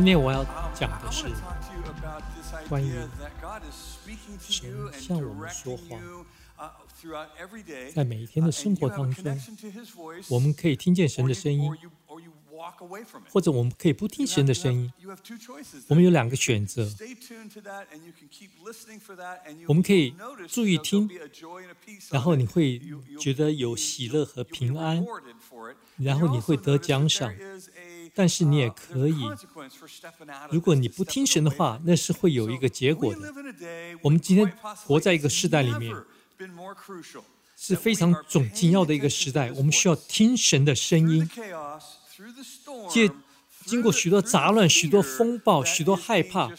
今天我要讲的是关于神向我们说话，在每一天的生活当中，我们可以听见神的声音，或者我们可以不听神的声音。我们有两个选择，我们可以注意听，然后你会觉得有喜乐和平安，然后你会得奖赏。但是你也可以，如果你不听神的话，那是会有一个结果的。我们今天活在一个时代里面，是非常重紧要的一个时代。我们需要听神的声音，借经过许多杂乱、许多风暴、许多害怕，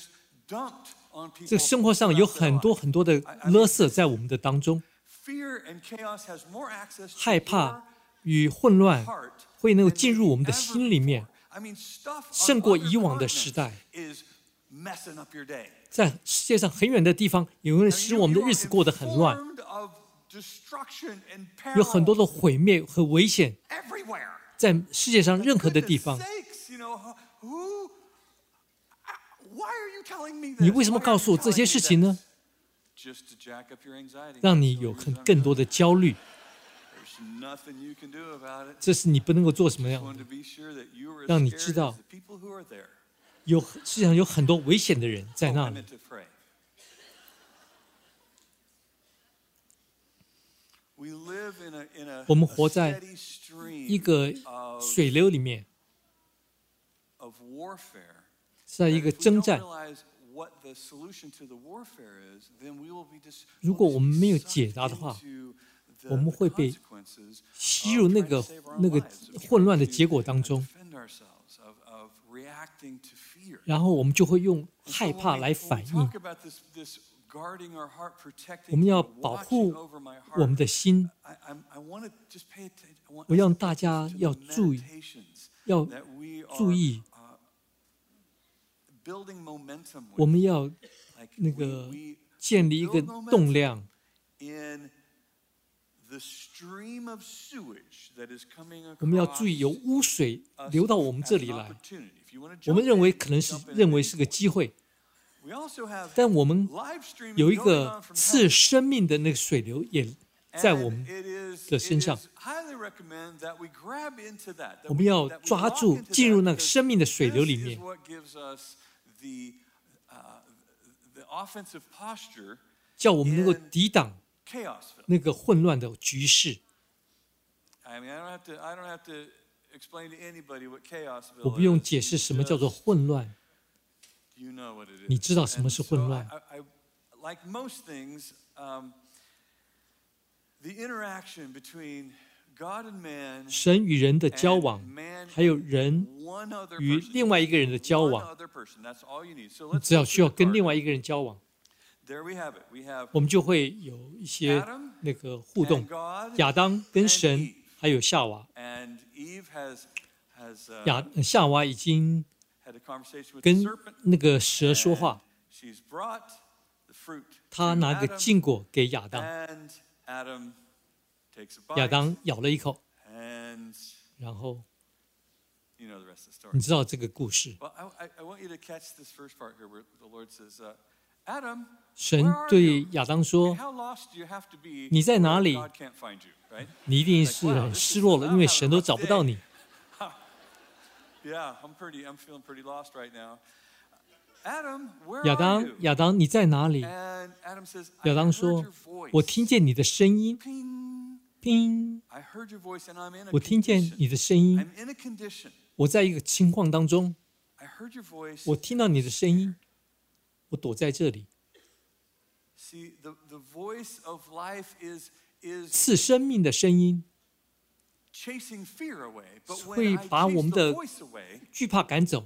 这个生活上有很多很多的勒色在我们的当中，害怕与混乱会能够进入我们的心里面。胜过以往的时代，在世界上很远的地方，有人使我们的日子过得很乱，有很多的毁灭和危险，在世界上任何的地方。你为什么告诉我这些事情呢？让你有更更多的焦虑。这是你不能够做什么样的，让你知道，有世界上有很多危险的人在那里。我们活在一个水流里面，在一个征战。如果我们没有解答的话，我们会被吸入那个那个混乱的结果当中，然后我们就会用害怕来反应。我们要保护我们的心。我让大家要注意，要注意。我们要那个建立一个动量。我们要注意，有污水流到我们这里来。我们认为可能是认为是个机会，但我们有一个赐生命的那个水流也在我们的身上。我们要抓住进入那个生命的水流里面，叫我们能够抵挡。那个混乱的局势，我不用解释什么叫做混乱。你知道什么是混乱？神与人的交往，还有人与另外一个人的交往，你只要需要跟另外一个人交往。我们就会有一些那个互动，亚当跟神还有夏娃，亚夏娃已经跟那个蛇说话，他拿个禁果给亚当，亚当咬了一口，然后你知道这个故事。神对亚当说：“你在哪里？你一定是很失落了，因为神都找不到你。”亚当，亚当，你在哪里？亚当说：“我听见你的声音，叮，我听见你的声音，我在一个情况当中，我听到你的声音。”我躲在这里。是生命的声音，会把我们的惧怕赶走。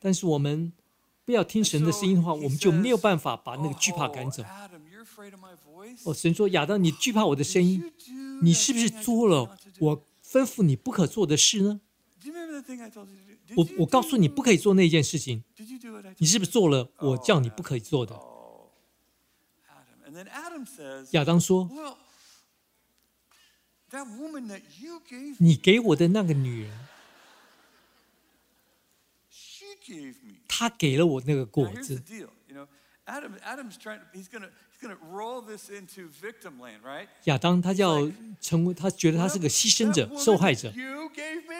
但是我们不要听神的声音的话，我们就没有办法把那个惧怕赶走。哦，神说：“亚当，你惧怕我的声音，你是不是做了我吩咐你不可做的事呢？”我我告诉你不可以做那一件事情，你是不是做了我叫你不可以做的？亚当说，你给我的那个女人，她给了我那个果子。亚当他要成为，他觉得他是个牺牲者、受害者。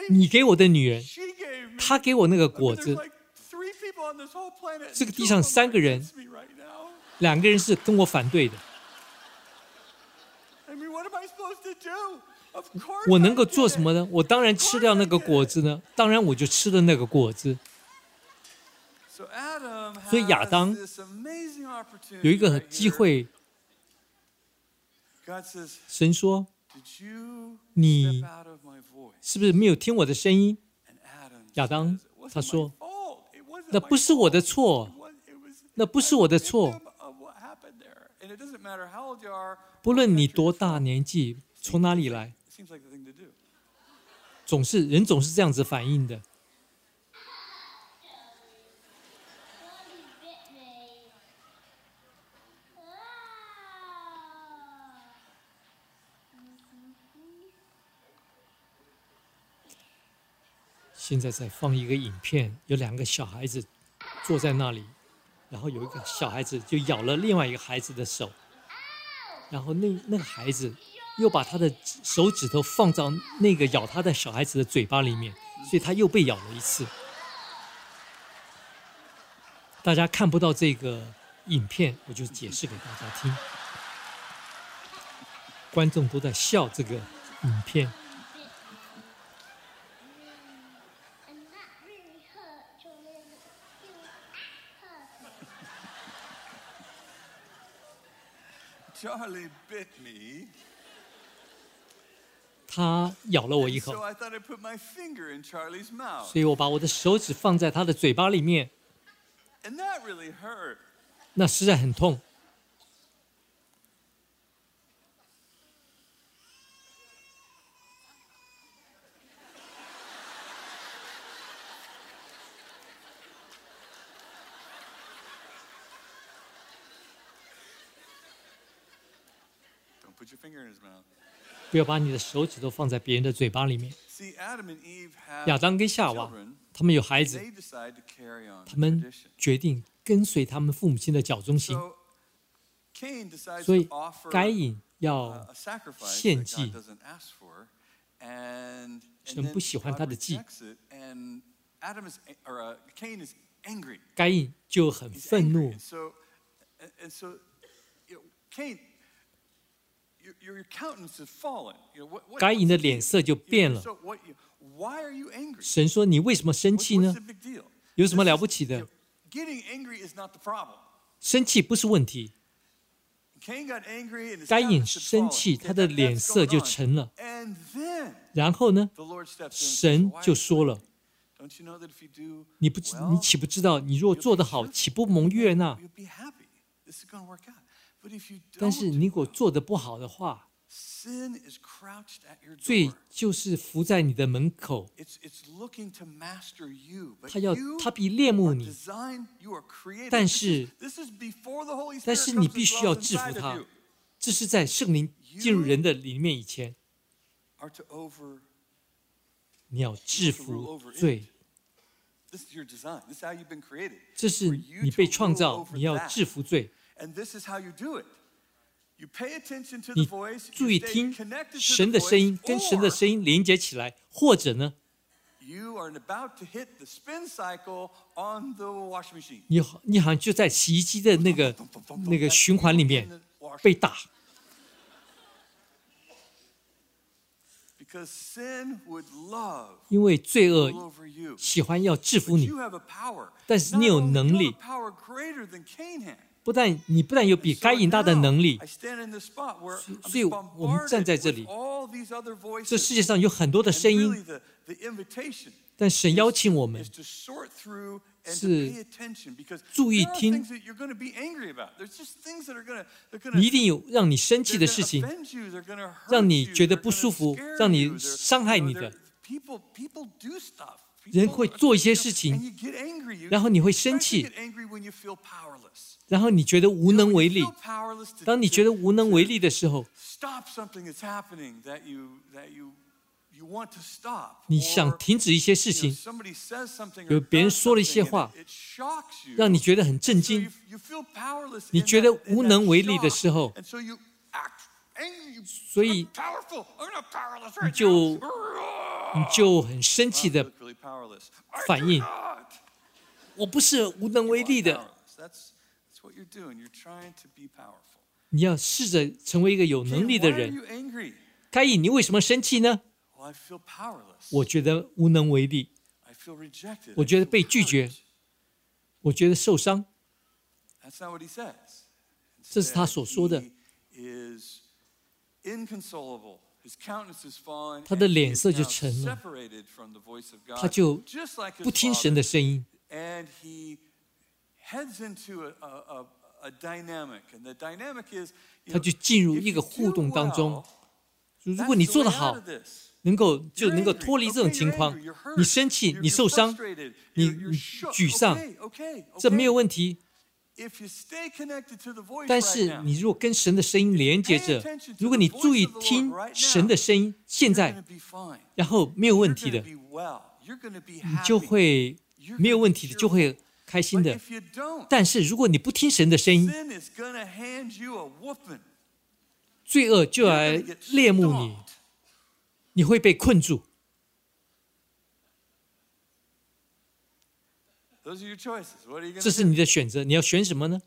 你给我的女人，他给我那个果子。这个地上三个人，两个人是跟我反对的。我能够做什么呢？我当然吃掉那个果子呢。当然，我就吃了那个果子。所以亚当有一个机会。神说：“你是不是没有听我的声音？”亚当他说：“那不是我的错，那不是我的错。不论你多大年纪，从哪里来，总是人总是这样子反应的。”现在在放一个影片，有两个小孩子坐在那里，然后有一个小孩子就咬了另外一个孩子的手，然后那那个孩子又把他的手指头放到那个咬他的小孩子的嘴巴里面，所以他又被咬了一次。大家看不到这个影片，我就解释给大家听。观众都在笑这个影片。Charlie bit me. 他咬了我一口，所以我把我的手指放在他的嘴巴里面，那实在很痛。不要把你的手指头放在别人的嘴巴里面。亚当跟夏娃，他们有孩子，他们决定跟随他们父母亲的脚中行。所以该隐要献祭，神不喜欢他的祭，该隐就很愤怒。该隐的脸色就变了。神说：“你为什么生气呢？有什么了不起的？生气不是问题。该隐生气，他的脸色就沉了。然后呢？神就说了：‘你不知你岂不知道？你若做得好，岂不蒙悦纳？’但是你如果做的不好的话，罪就是伏在你的门口，他要他必恋慕你，但是但是你必须要制服他，这是在圣灵进入人的里面以前，你要制服罪，这是你被创造，你要制服罪。你注意听神的声音，跟神的声音连接起来，或者呢？你好，你好像就在洗衣机的那个那个循环里面被打。因为罪恶喜欢要制服你，但是你有能力。不但你不但有比该隐大的能力，所以我们站在这里。这世界上有很多的声音，但神邀请我们是注意听。你一定有让你生气的事情，让你觉得不舒服，让你伤害你的。人会做一些事情，然后你会生气。然后你觉得无能为力。当你觉得无能为力的时候，你想停止一些事情，有别人说了一些话，让你觉得很震惊，你觉得无能为力的时候，所以你就你就很生气的反应。我不是无能为力的。你要试着成为一个有能力的人。该隐，你为什么生气呢？我觉得无能为力。我觉得被拒绝。我觉得受伤。这是他所说的。他的脸色就沉了。他就不听神的声音。他就进入一个互动当中。如果你做得好，能够就能够脱离这种情况。你生气，你受伤，你你沮丧，这没有问题。但是你如果跟神的声音连接着，如果你注意听神的声音，现在，然后没有问题的，你就会没有问题的，就会开心的。但是如果你不听神的声音，罪恶就来猎目你，你会被困住。这是你的选择，你要选什么呢？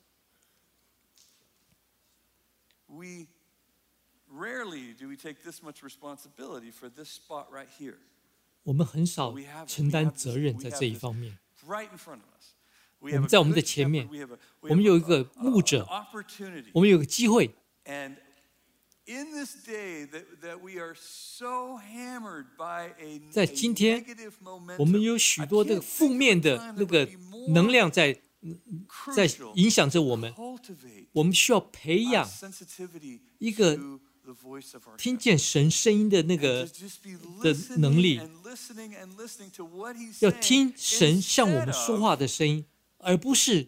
我们很少承担责任在这一方面。我们在我们的前面，我们有一个牧者，我们有个机会。在今天，我们有许多的负面的那个能量在在影响着我们。我们需要培养一个听见神声音的那个的能力，要听神向我们说话的声音，而不是。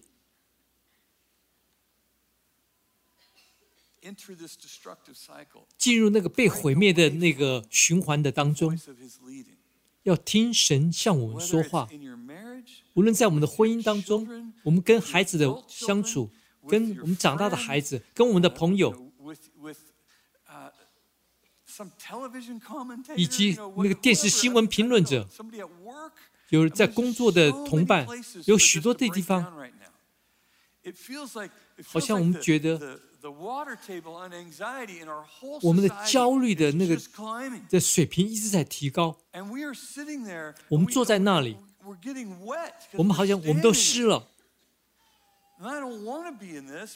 进入那个被毁灭的那个循环的当中，要听神向我们说话。无论在我们的婚姻当中，我们跟孩子的相处，跟我们长大的孩子，跟我们的朋友，以及那个电视新闻评论者，有在工作的同伴，有许多的地方，好像我们觉得。我们的焦虑的那个的水平一直在提高。我们坐在那里，我们好像我们都湿了。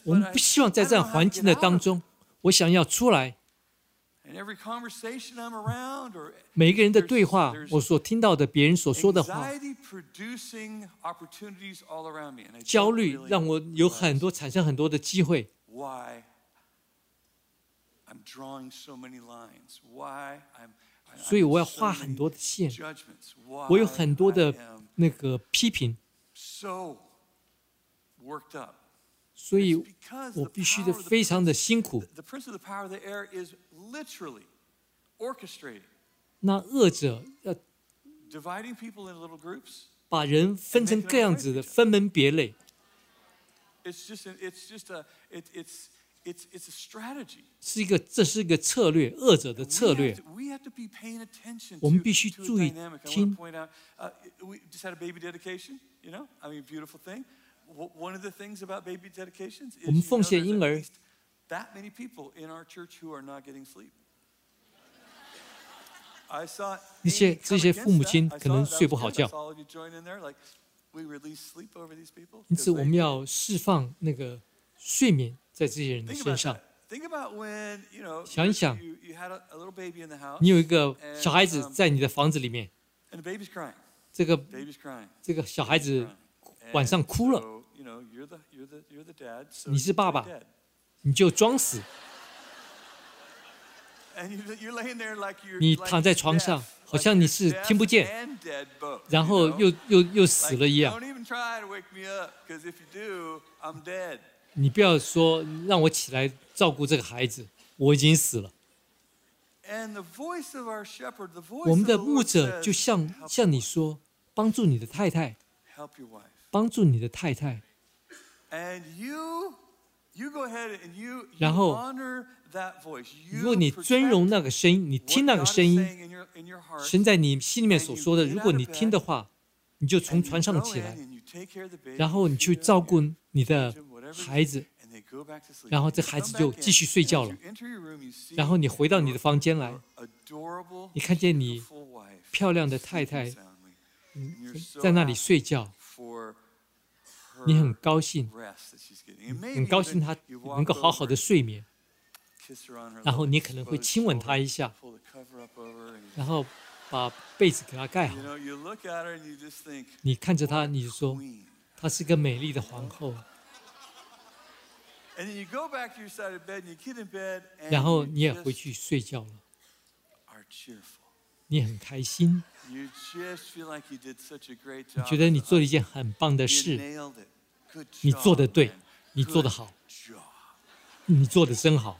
我们不希望在这样环境的当中。我想要出来。每一个人的对话，我所听到的别人所说的话，焦虑让我有很多产生很多的机会。所以我要画很多的线，我有很多的那个批评，所以我必须的非常的辛苦。那恶者要把人分成各样子的，分门别类。是一个，这是一个策略，恶者的策略。我们必须注意听。我们奉献婴儿。一些这些父母亲可能睡不好觉。因此，我们要释放那个睡眠。在这些人的身上，想一想，你有一个小孩子在你的房子里面，这个这个小孩子晚上哭了，你是爸爸，你就装死，你躺在床上，好像你是听不见，然后又又又死了一样。你不要说让我起来照顾这个孩子，我已经死了。我们的牧者就像像你说，帮助你的太太，帮助你的太太。然后，如果你尊荣那个声音，你听那个声音，神在你心里面所说的，如果你听的话，你就从床上起来，然后你去照顾你的孩子，然后这孩子就继续睡觉了。然后你回到你的房间来，你看见你漂亮的太太在那里睡觉。你很高兴，很高兴她能够好好的睡眠，然后你可能会亲吻她一下，然后把被子给她盖好。你看着她，你就说，她是个美丽的皇后。然后你也回去睡觉了，你很开心。你觉得你做了一件很棒的事，你做的对，你做的好，你做的真好。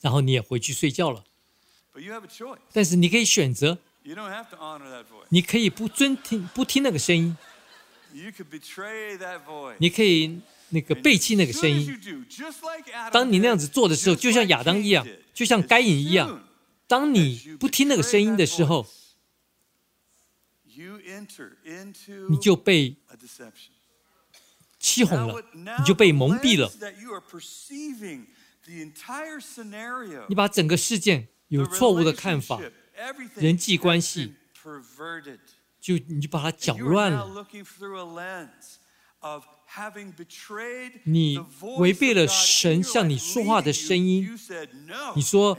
然后你也回去睡觉了。但是你可以选择，你可以不尊听不听那个声音，你可以那个背弃那个声音。当你那样子做的时候，就像亚当一样，就像该隐一样。当你不听那个声音的时候，你就被欺哄了，你就被蒙蔽了。你把整个事件有错误的看法，人际关系就你就把它搅乱了。你违背了神向你说话的声音，你说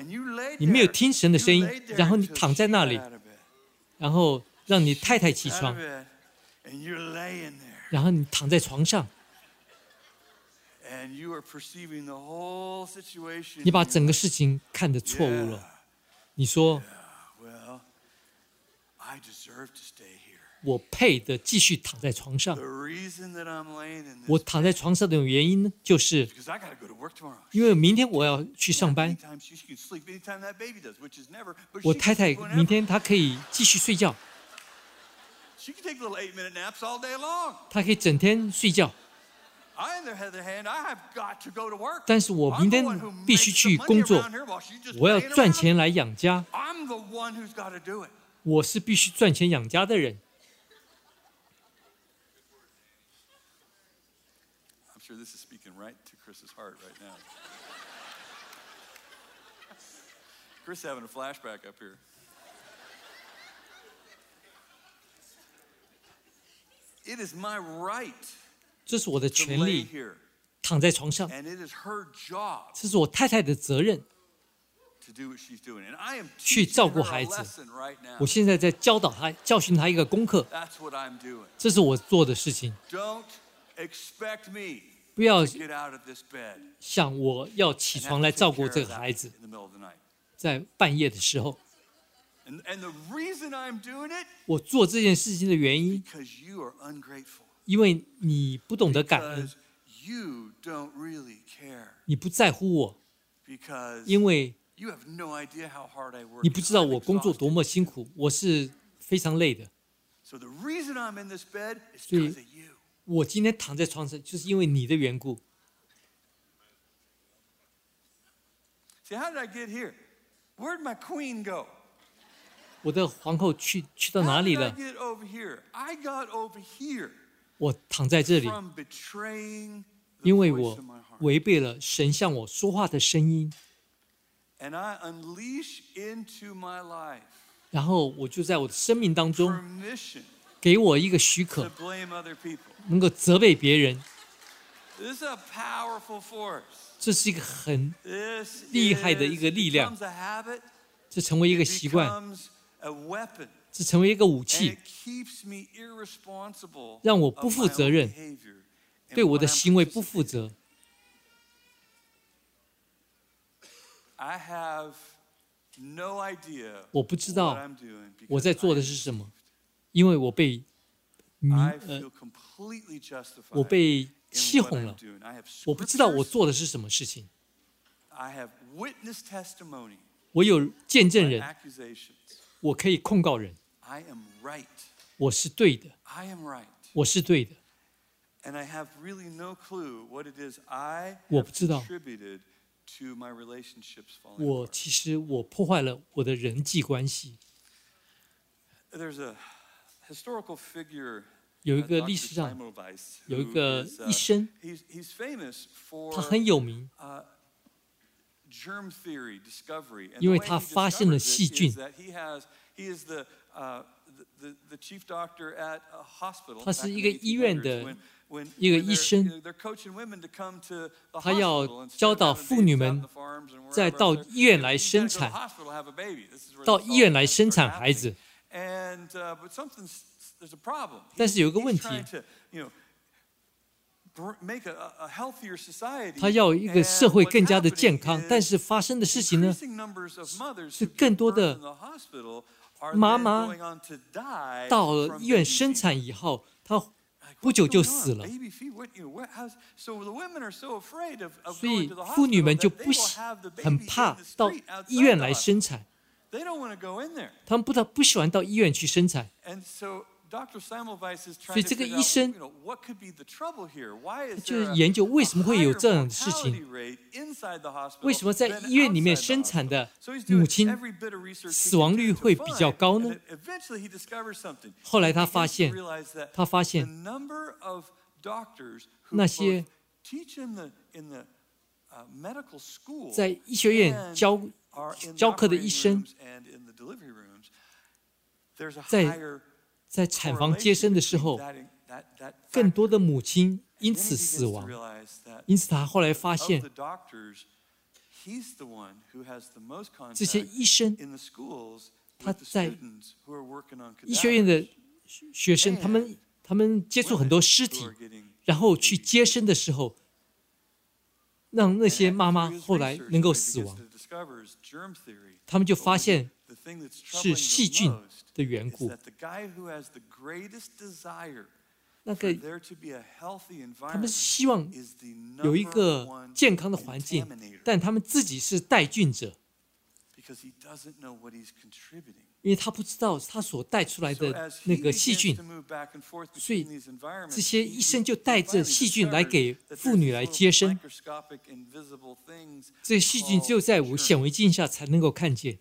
你没有听神的声音，然后你躺在那里，然后让你太太起床，然后你躺在床上，你把整个事情看得错误了，你说。我配的继续躺在床上。我躺在床上的原因呢，就是因为明天我要去上班。我太太明天她可以继续睡觉，她可以整天睡觉。但是我明天必须去工作，我要赚钱来养家。我是必须赚钱养家的人。sure this is speaking right to Chris's heart right now. Chris having a flashback up here. It is my right 这是我的权利，躺在床上。这是我太太的责任，去照顾孩子。我现在在教导他，教训他一个功课。这是我做的事情。 不要想我要起床来照顾这个孩子，在半夜的时候。我做这件事情的原因，因为你不懂得感恩，你不在乎我，因为你不知道我工作多么辛苦，我是非常累的。所以。我今天躺在床上，就是因为你的缘故。See how did I get here? Where'd my queen go? 我的皇后去去到哪里了？我躺在这里，因为我违背了神向我说话的声音。然后我就在我的生命当中。给我一个许可，能够责备别人。这是一个很厉害的一个力量，这成为一个习惯，这成为一个武器，让我不负责任，对我的行为不负责。我不知道我在做的是什么。因为我被你呃，我被欺哄了，我不知道我做的是什么事情。I have witness testimony 我有见证人，accusations. 我可以控告人，I am right. 我是对的，I am right. 我是对的。And I have really no clue what it is I 我不知道。contributed to my relationships 我其实我破坏了我的人际关系。historical figure 有一个历史上有一个医生。他很有名。因为他发现了细菌。他是一个医院的一个医生。他要教导妇女们再到医院来生产。到医院来生产孩子。and but something's there's a problem. 但是有一个问题他要一个社会更加的健康但是发生的事情呢是更多的妈妈到了医院生产以后她不久就死了。所以妇女们就不喜很怕到医院来生产他们不知道不喜欢到医院去生产。所以这个医生，就是研究为什么会有这样的事情，为什么在医院里面生产的母亲死亡率会比较高呢？后来他发现，他发现那些在医学院教教课的医生在在产房接生的时候更多的母亲因此死亡。因此他后来发现这些医生他在医学院的学生他们他们接触很多尸体然后去接生的时候让那些妈妈后来能够死亡，他们就发现是细菌的缘故。那个他们是希望有一个健康的环境，但他们自己是带菌者。因为他不知道他所带出来的那个细菌，所以这些医生就带着细菌来给妇女来接生，这些细菌只有在无显微镜下才能够看见。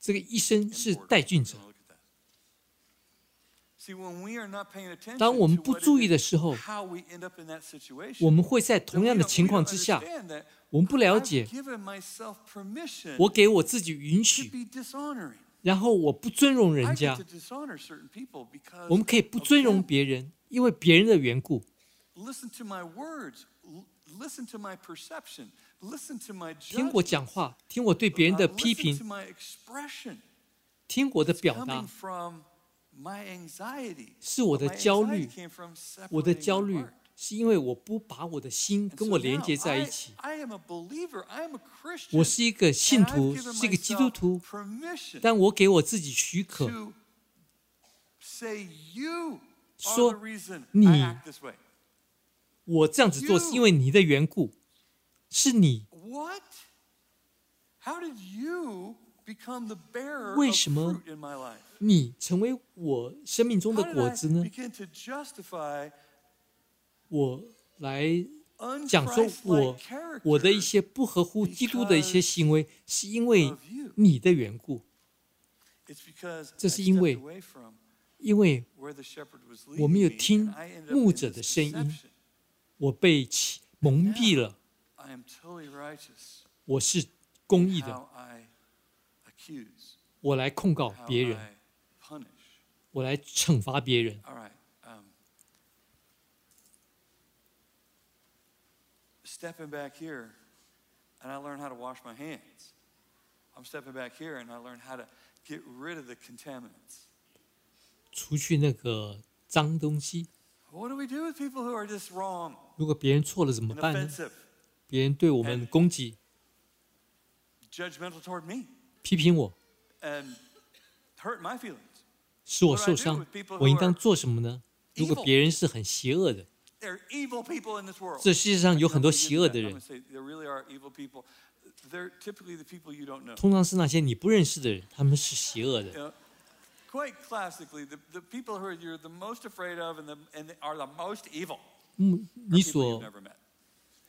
这个医生是带菌者。当我们不注意的时候我们会在同样的情况之下我们不了解我给我自己允许然后我不尊重人家我们可以不尊重别人因为别人的缘故。听我讲话听我对别人的批评听我的表达是我的焦虑，我的焦虑是因为我不把我的心跟我连接在一起。我是一个信徒，是一个基督徒，但我给我自己许可，说你，我这样子做是因为你的缘故，是你。What? How did you? 为什么你成为我生命中的果子呢？我来讲，说我我的一些不合乎基督的一些行为，是因为你的缘故。这是因为因为我没有听牧者的声音，我被蒙蔽了。我是公益的。我来控告别人，我来惩罚别人。All right. Um, stepping back here, and I learned how to wash my hands. I'm stepping back here, and I learned how to get rid of the contaminants. 除去那个脏东西。What do we do with people who are just wrong 如果别人错了怎么办呢？别人对我们攻击、judgmental toward me, 批评我，and hurt my feelings? 使我受伤，我应当做什么呢？如果别人是很邪恶的，There are evil people in this world. 这世界上有很多邪恶的人 there really are evil people. They're typically the people you don't know. 通常是那些你不认识的人，他们是邪恶的。Quite classically, the, the people who you're the most afraid of and, the, and are the most evil 嗯，你所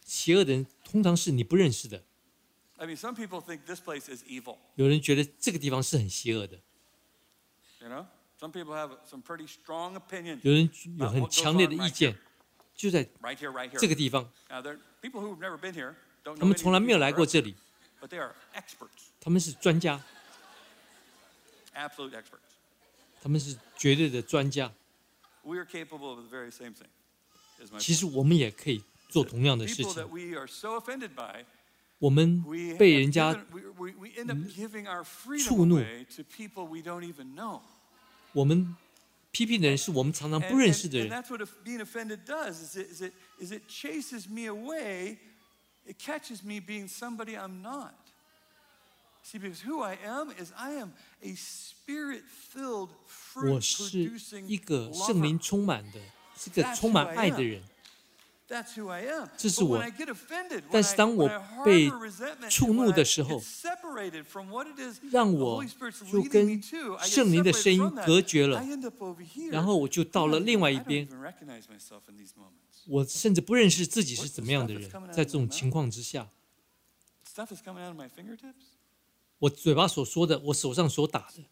邪恶的人，通常是你不认识的。I mean, some people think this place is evil. 有人觉得这个地方是很邪恶的，You know, some people have some pretty strong opinions 有人有很强烈的意见，就在 right here, right here. 这个地方，Now, there are people who've never been here, don't 他 know 们从来没有来过这里，but they are experts, 他们是专家，absolute experts. 他们是绝对的专家。We are capable of the very same thing. 其实我们也可以做同样的事 people 情 that。we are so offended by, 我们被人家 we, we, we end up giving our 触怒 away to people we don't even know. 我们批评的人是我们常常不认识的人，that's what being offended does. Is it, is it, is it chases me away. It catches me being somebody I'm not. See, because who I am is I am a spirit-filled, 我是一个圣灵.充满的，是个充满爱的人。That's who I am. 这是我但是当我被触怒的时候让我就跟圣灵的声音隔绝了然后我就到了另外一边我甚至不认识自己是怎么样的人在这种情况之下我嘴巴所说的我手上所打的。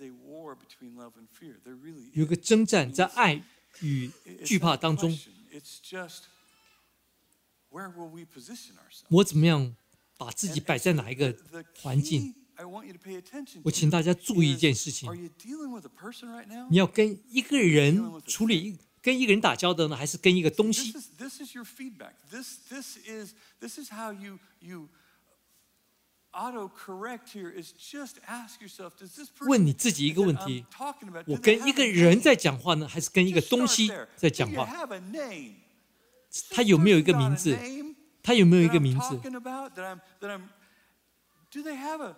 A war between love and fear. There really 有 is. 个征战在爱与惧怕当中?我怎么样把自己 And- 摆在哪一个环境 key？I want you to pay attention 我 to 请大家注意一件事情 Are：you dealing with a person right now? 你要跟一个人处理，跟一个人打交道呢，还是跟一个东 This 西？is, this is your feedback. This, this, is, this is how you, you auto correct here is just ask yourself, does this person 问你自己一个问题 talking about, 我跟一个人在讲话呢，还是跟一个东西在讲话?他有没有一个名字？他有没有一个名字 do they have a?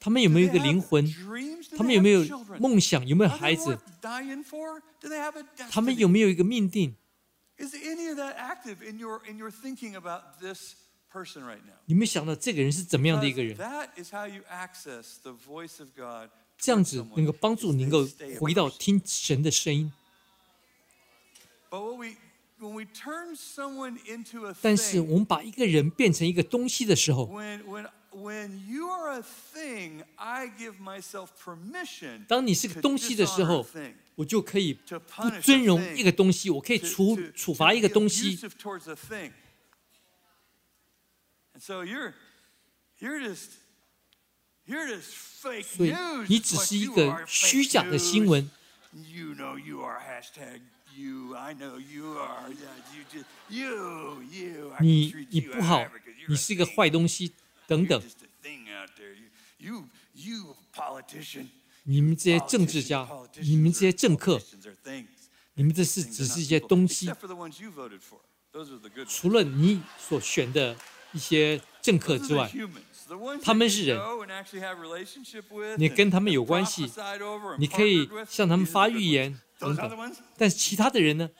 他们有没有一个灵魂？他们有没有梦想？有没有孩子 worth？dying for? Do they have a 他们有没有一个命定？Is any of that active in your in your thinking about this person right now? 你没有想到这个人是怎么样的一个人？That is how you access the voice of God. 这样子能够帮助你能够回到听神的声音。But when we when we turn someone into a 但是我们把一个人变成一个东西的时候，when you are a thing, I give myself permission 当你是个东西的时候我就可以不尊荣一个东西，我可以处处罚一个东西。so you're you're just you're just fake 所以 news. 你只是一个虚假的新闻。You know you are hashtag you. I know you are. Yeah, you just you you. 你你不好你是一个坏东西，等等。你们这些政治家你们这些政客你们这是只是一些东西。除了你所选的一些政客之外他们是人。你跟他们有关系你可以向他们发预言等等。但是其他的人呢？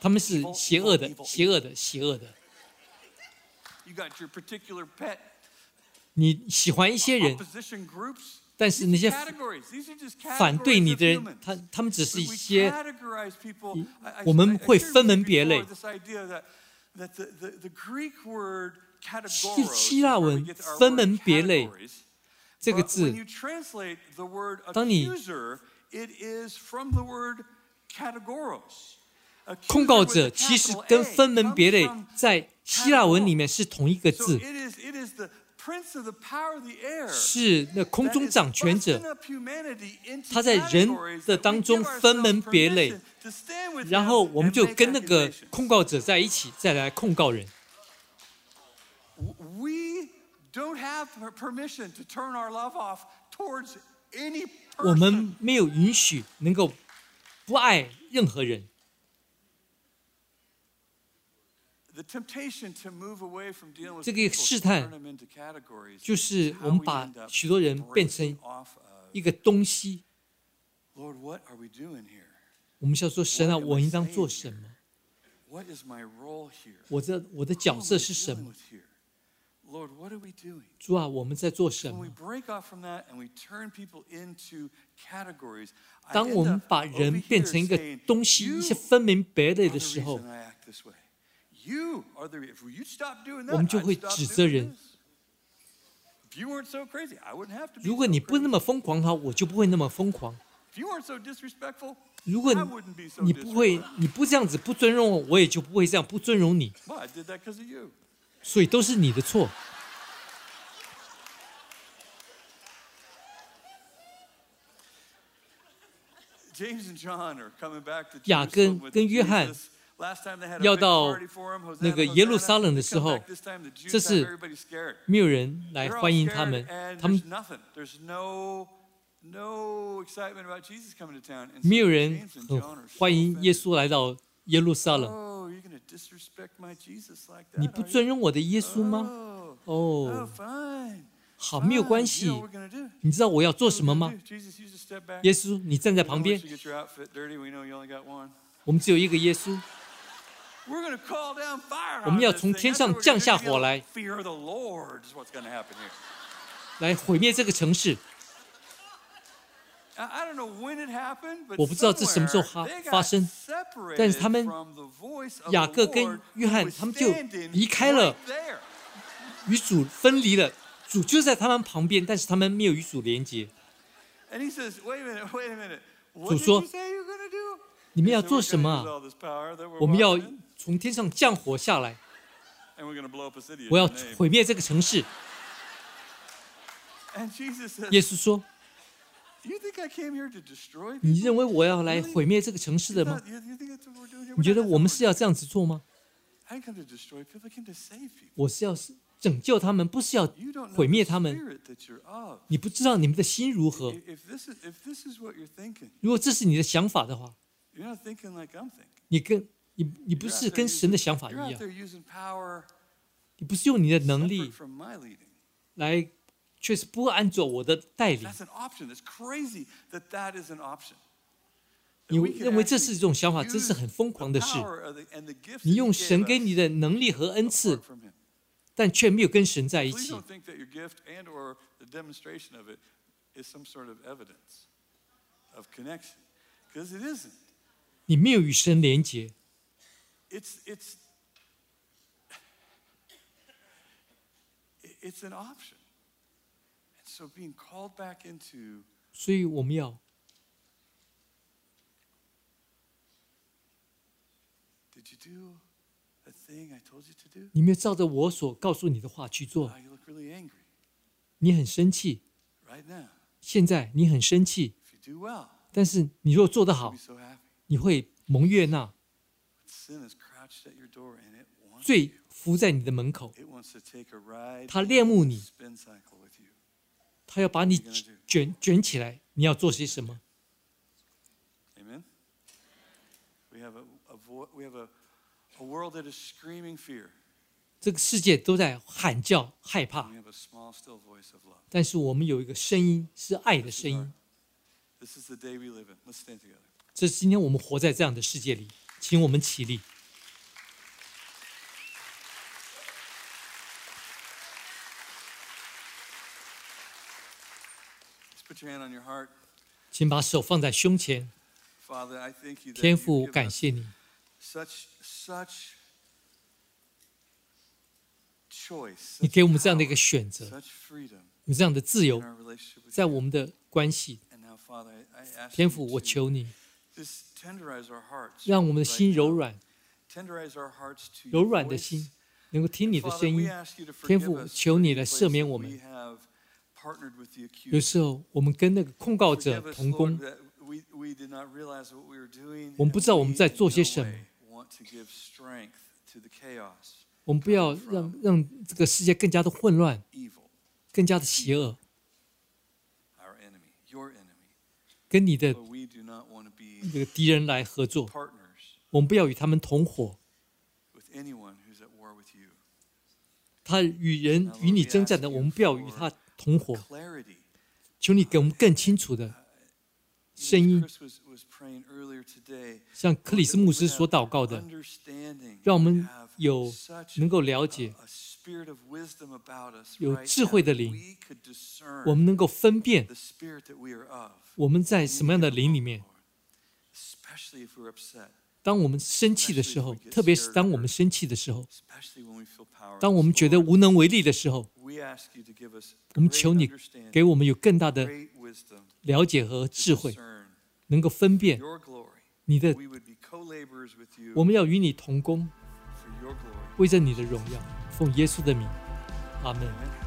他们是邪恶的邪恶的邪恶的。You got your particular pet 你喜欢一些人但是那些反对你的人他他们只是一些我们会分门别类。希希腊文分门别类。这个字当你控告者其实跟分门别类在希腊文里面是同一个字。It，is, it is the prince of the power of the air. 是那空中掌权者他在人的当中分门别类然后我们就跟那个控告者在一起，再来控告人。We don't have per- permission to turn our love off towards any 我们没有允许能够不爱任何人。这个试探，就是我们把许多人变成一个东西。我们想说，神啊，我应当做什么？我的我的角色是什么？主啊，我们在做什么？当我们把人变成一个东西，一些分门别类的时候，我们就会指责人，如果你不那么疯狂的话，我就不会那么疯狂；如果你不会，你不这样子不尊重我，我也就不会这样不尊重你。所以都是你的错，雅根跟约翰。要到那个耶路撒冷的时候，这是没有人来欢迎他们。他们没有人欢迎耶稣来到耶路撒冷。你不尊重我的耶稣吗？哦，好，没有关系。你知道我要做什么吗？耶稣，你站在旁边，我们只有一个耶稣。我们要从天上降下火来，来毁灭这个城市。我不知道这什么时候发生，但是他们雅各跟约翰他们就离开了，与主分离了。主就在他们旁边，但是他们没有与主连接。主说：「你们要做什么啊？我们要……」从天上降火下来，我要毁灭这个城市。耶稣说：「你认为我要来毁灭这个城市的吗？你觉得我们是要这样子做吗？我是要拯救他们，不是要毁灭他们。」你不知道你们的心如何？如果这是你的想法的话，你跟。你你不是跟神的想法一样你不是用你的能力.来，却是不按照我的带领。That's an option. It's crazy that that is an option. 你认为这是一种想法，这是很疯狂的事。你用神给你的能力和恩赐，但却没有跟神在一起。你没有与神连结，It's it's it's an option. And so being called back into 所以我们要 did you do the thing I told you to do? 你没有照着我所告诉你的话去做 Wow,，you look really angry 你很生气。right now. 现在你很生气，If you do well, 但是你若做得 you'll 好 be，so happy. 你会蒙悦纳。Sin is 最伏在你的门口，他恋慕你，他要把你卷卷起来。你要做些什么？这个世界都在喊叫害怕，但是我们有一个声音是爱的声音。这是今天我们活在这样的世界里，请我们起立。请把手放在胸前，天父感谢你。你给我们这样的一个选择，有这样的自由，在我们的关系。天父，我求你，让我们的心柔软，柔软的心能够听你的声音。天父，求你来赦免我们。有时候我们跟那个控告者同工，我们不知道我们在做些什么。我们不要让让这个世界更加的混乱、更加的邪恶，跟你的那个敌人来合作。我们不要与他们同伙，他与人与你征战的，我们不要与他。同伙，求你给我们更清楚的声音。像克里斯牧师所祷告的，让我们有能够了解、有智慧的灵，我们能够分辨我们在什么样的灵里面。当我们生气的时候特别是当我们生气的时候当我们觉得无能为力的时候我们求你给我们有更大的了解和智慧能够分辨你的我们要与你同工为着你的荣耀奉耶稣的名阿门。